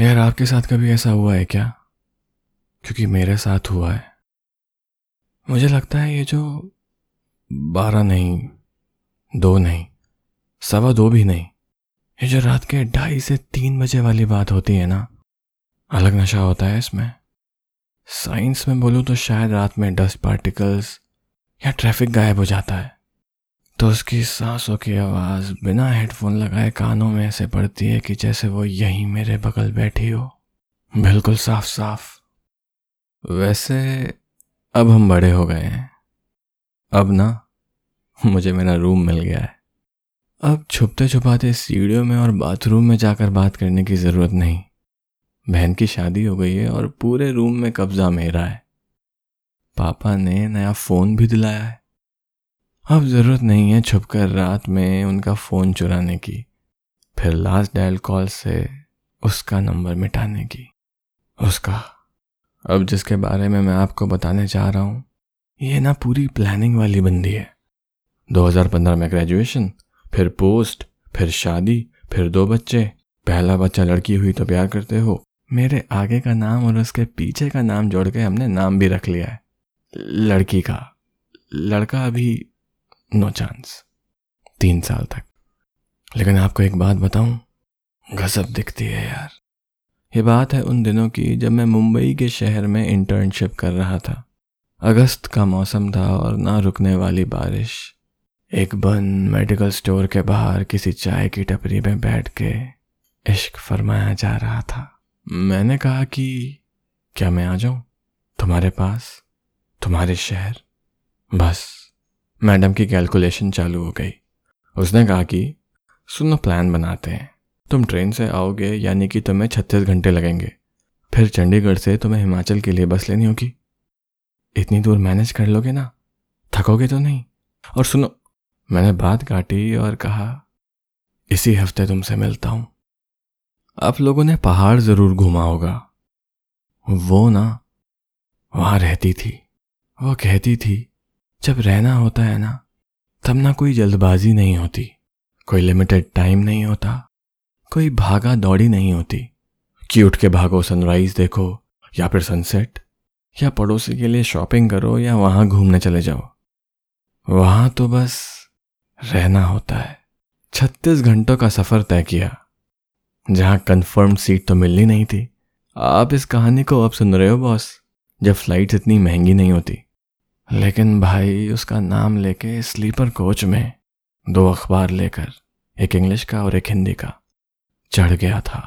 यार, आपके साथ कभी ऐसा हुआ है क्या? क्योंकि मेरे साथ हुआ है। मुझे लगता है ये जो बारह नहीं, दो नहीं, सवा दो भी नहीं, ये जो रात के ढाई से तीन बजे वाली बात होती है ना, अलग नशा होता है इसमें। साइंस में बोलूँ तो शायद रात में डस्ट पार्टिकल्स या ट्रैफ़िक गायब हो जाता है। तो उसकी सांसों की आवाज़ बिना हेडफोन लगाए कानों में ऐसे पड़ती है कि जैसे वो यहीं मेरे बगल बैठी हो। बिल्कुल साफ़ साफ़ वैसे, अब हम बड़े हो गए हैं। अब ना, मुझे मेरा रूम मिल गया है। अब छुपते छुपाते सीढ़ियों में और बाथरूम में जाकर बात करने की ज़रूरत नहीं। बहन की शादी हो गई है और पूरे रूम में कब्जा मेरा है। पापा ने नया फ़ोन भी दिलाया है। अब ज़रूरत नहीं है छुपकर रात में उनका फ़ोन चुराने की। फिर लास्ट डायल कॉल से उसका नंबर मिटाने की। उसका। अब जिसके बारे में मैं आपको बताने चाह रहा हूँ, ये ना पूरी प्लानिंग वाली बंदी है। 2015 में ग्रेजुएशन फिर पोस्ट फिर शादी, फिर दो बच्चे। पहला बच्चा लड़की हुई तो प्यार करते हो। मेरे आगे का नाम और उसके पीछे का नाम जोड़ के हमने नाम भी रख लिया है। लड़की का। लड़का अभी नो चांस तीन साल तक। लेकिन आपको एक बात बताऊँ, गजब दिखती है यार। ये बात है उन दिनों की जब मैं मुंबई के शहर में इंटर्नशिप कर रहा था। अगस्त का मौसम था और ना रुकने वाली बारिश। एक बंद मेडिकल स्टोर के बाहर किसी चाय की टपरी में बैठ के इश्क फरमाया जा रहा था। मैंने कहा कि, क्या मैं आ जाऊँ? तुम्हारे पास? तुम्हारे शहर? बस। मैडम की कैलकुलेशन चालू हो गई। उसने कहा कि, सुनो, प्लान बनाते हैं। तुम ट्रेन से आओगे, यानी कि तुम्हें छत्तीस घंटे लगेंगे। फिर चंडीगढ़ से तुम्हें हिमाचल के लिए बस लेनी होगी। इतनी दूर मैनेज कर लोगे ना? थकोगे तो नहीं? और सुनो, मैंने बात काटी और कहा, इसी हफ़्ते तुमसे मिलता हूँ। आप लोगों ने पहाड़ ज़रूर घूमा होगा। वो ना, वहाँ रहती थी। वो कहती थी जब रहना होता है ना, तब ना कोई जल्दबाजी नहीं होती, कोई लिमिटेड टाइम नहीं होता, कोई भागा दौड़ी नहीं होती। कि उठ के भागो सनराइज देखो, या फिर सनसेट या पड़ोसी के लिए शॉपिंग करो, या वहाँ घूमने चले जाओ। वहाँ तो बस रहना होता है। छत्तीस घंटों का सफ़र तय किया, जहाँ कंफर्म सीट तो मिलनी नहीं थी। आप इस कहानी को अब सुन रहे हो बॉस जब फ़्लाइट इतनी महँगी नहीं होती। लेकिन भाई उसका नाम लेके स्लीपर कोच में दो अखबार लेकर, एक इंग्लिश का और एक हिंदी का, चढ़ गया था।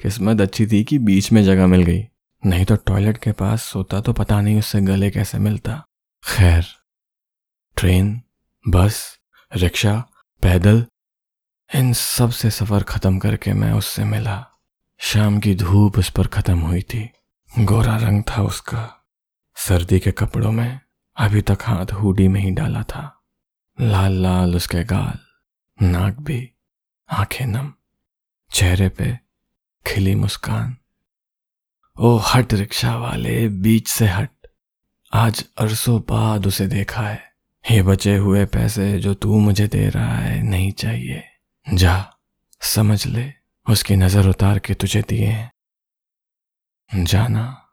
किस्मत अच्छी थी कि बीच में जगह मिल गई। नहीं तो टॉयलेट के पास सोता तो पता नहीं उससे गले कैसे मिलता। खैर, ट्रेन, बस, रिक्शा, पैदल, इन सबसे सफ़र खत्म करके मैं उससे मिला। शाम की धूप उस पर खत्म हुई थी। गोरा रंग था उसका। सर्दी के कपड़ों में अभी तक हाथ हुडी में ही डाला था। लाल लाल उसके गाल, नाक भी, आँखें नम, चेहरे पे खिली मुस्कान। ओ हट रिक्शा वाले, बीच से हट। आज अरसों बाद उसे देखा है। ये बचे हुए पैसे जो तू मुझे दे रहा है नहीं चाहिए। जा, समझ ले, उसकी नज़र उतार के तुझे दिए हैं। जाना,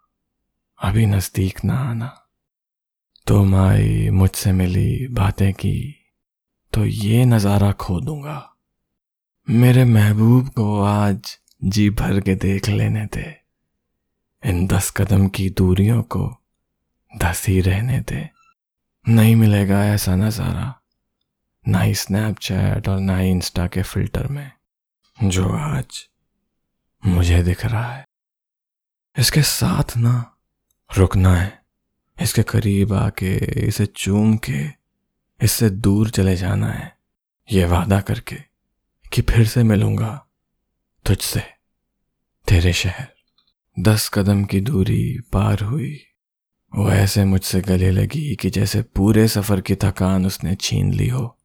अभी नज़दीक ना आना। तुम आई मुझसे मिली बातें की तो ये नज़ारा खो दूँगा। मेरे महबूब को आज जी भर के देख लेने थे इन दस कदम की दूरियों को ही रहने थे नहीं मिलेगा ऐसा नज़ारा, ना ही स्नैपचैट और ना ही इंस्टा के फ़िल्टर में, जो आज मुझे दिख रहा है। इसके साथ ना रुकना है। इसके करीब आके इसे चूम के, इससे दूर चले जाना है। ये वादा करके कि फिर से मिलूँगा तुझसे, तेरे शहर। दस कदम की दूरी पार हुई। वो ऐसे मुझसे गले लगी कि जैसे पूरे सफ़र की थकान उसने छीन ली हो।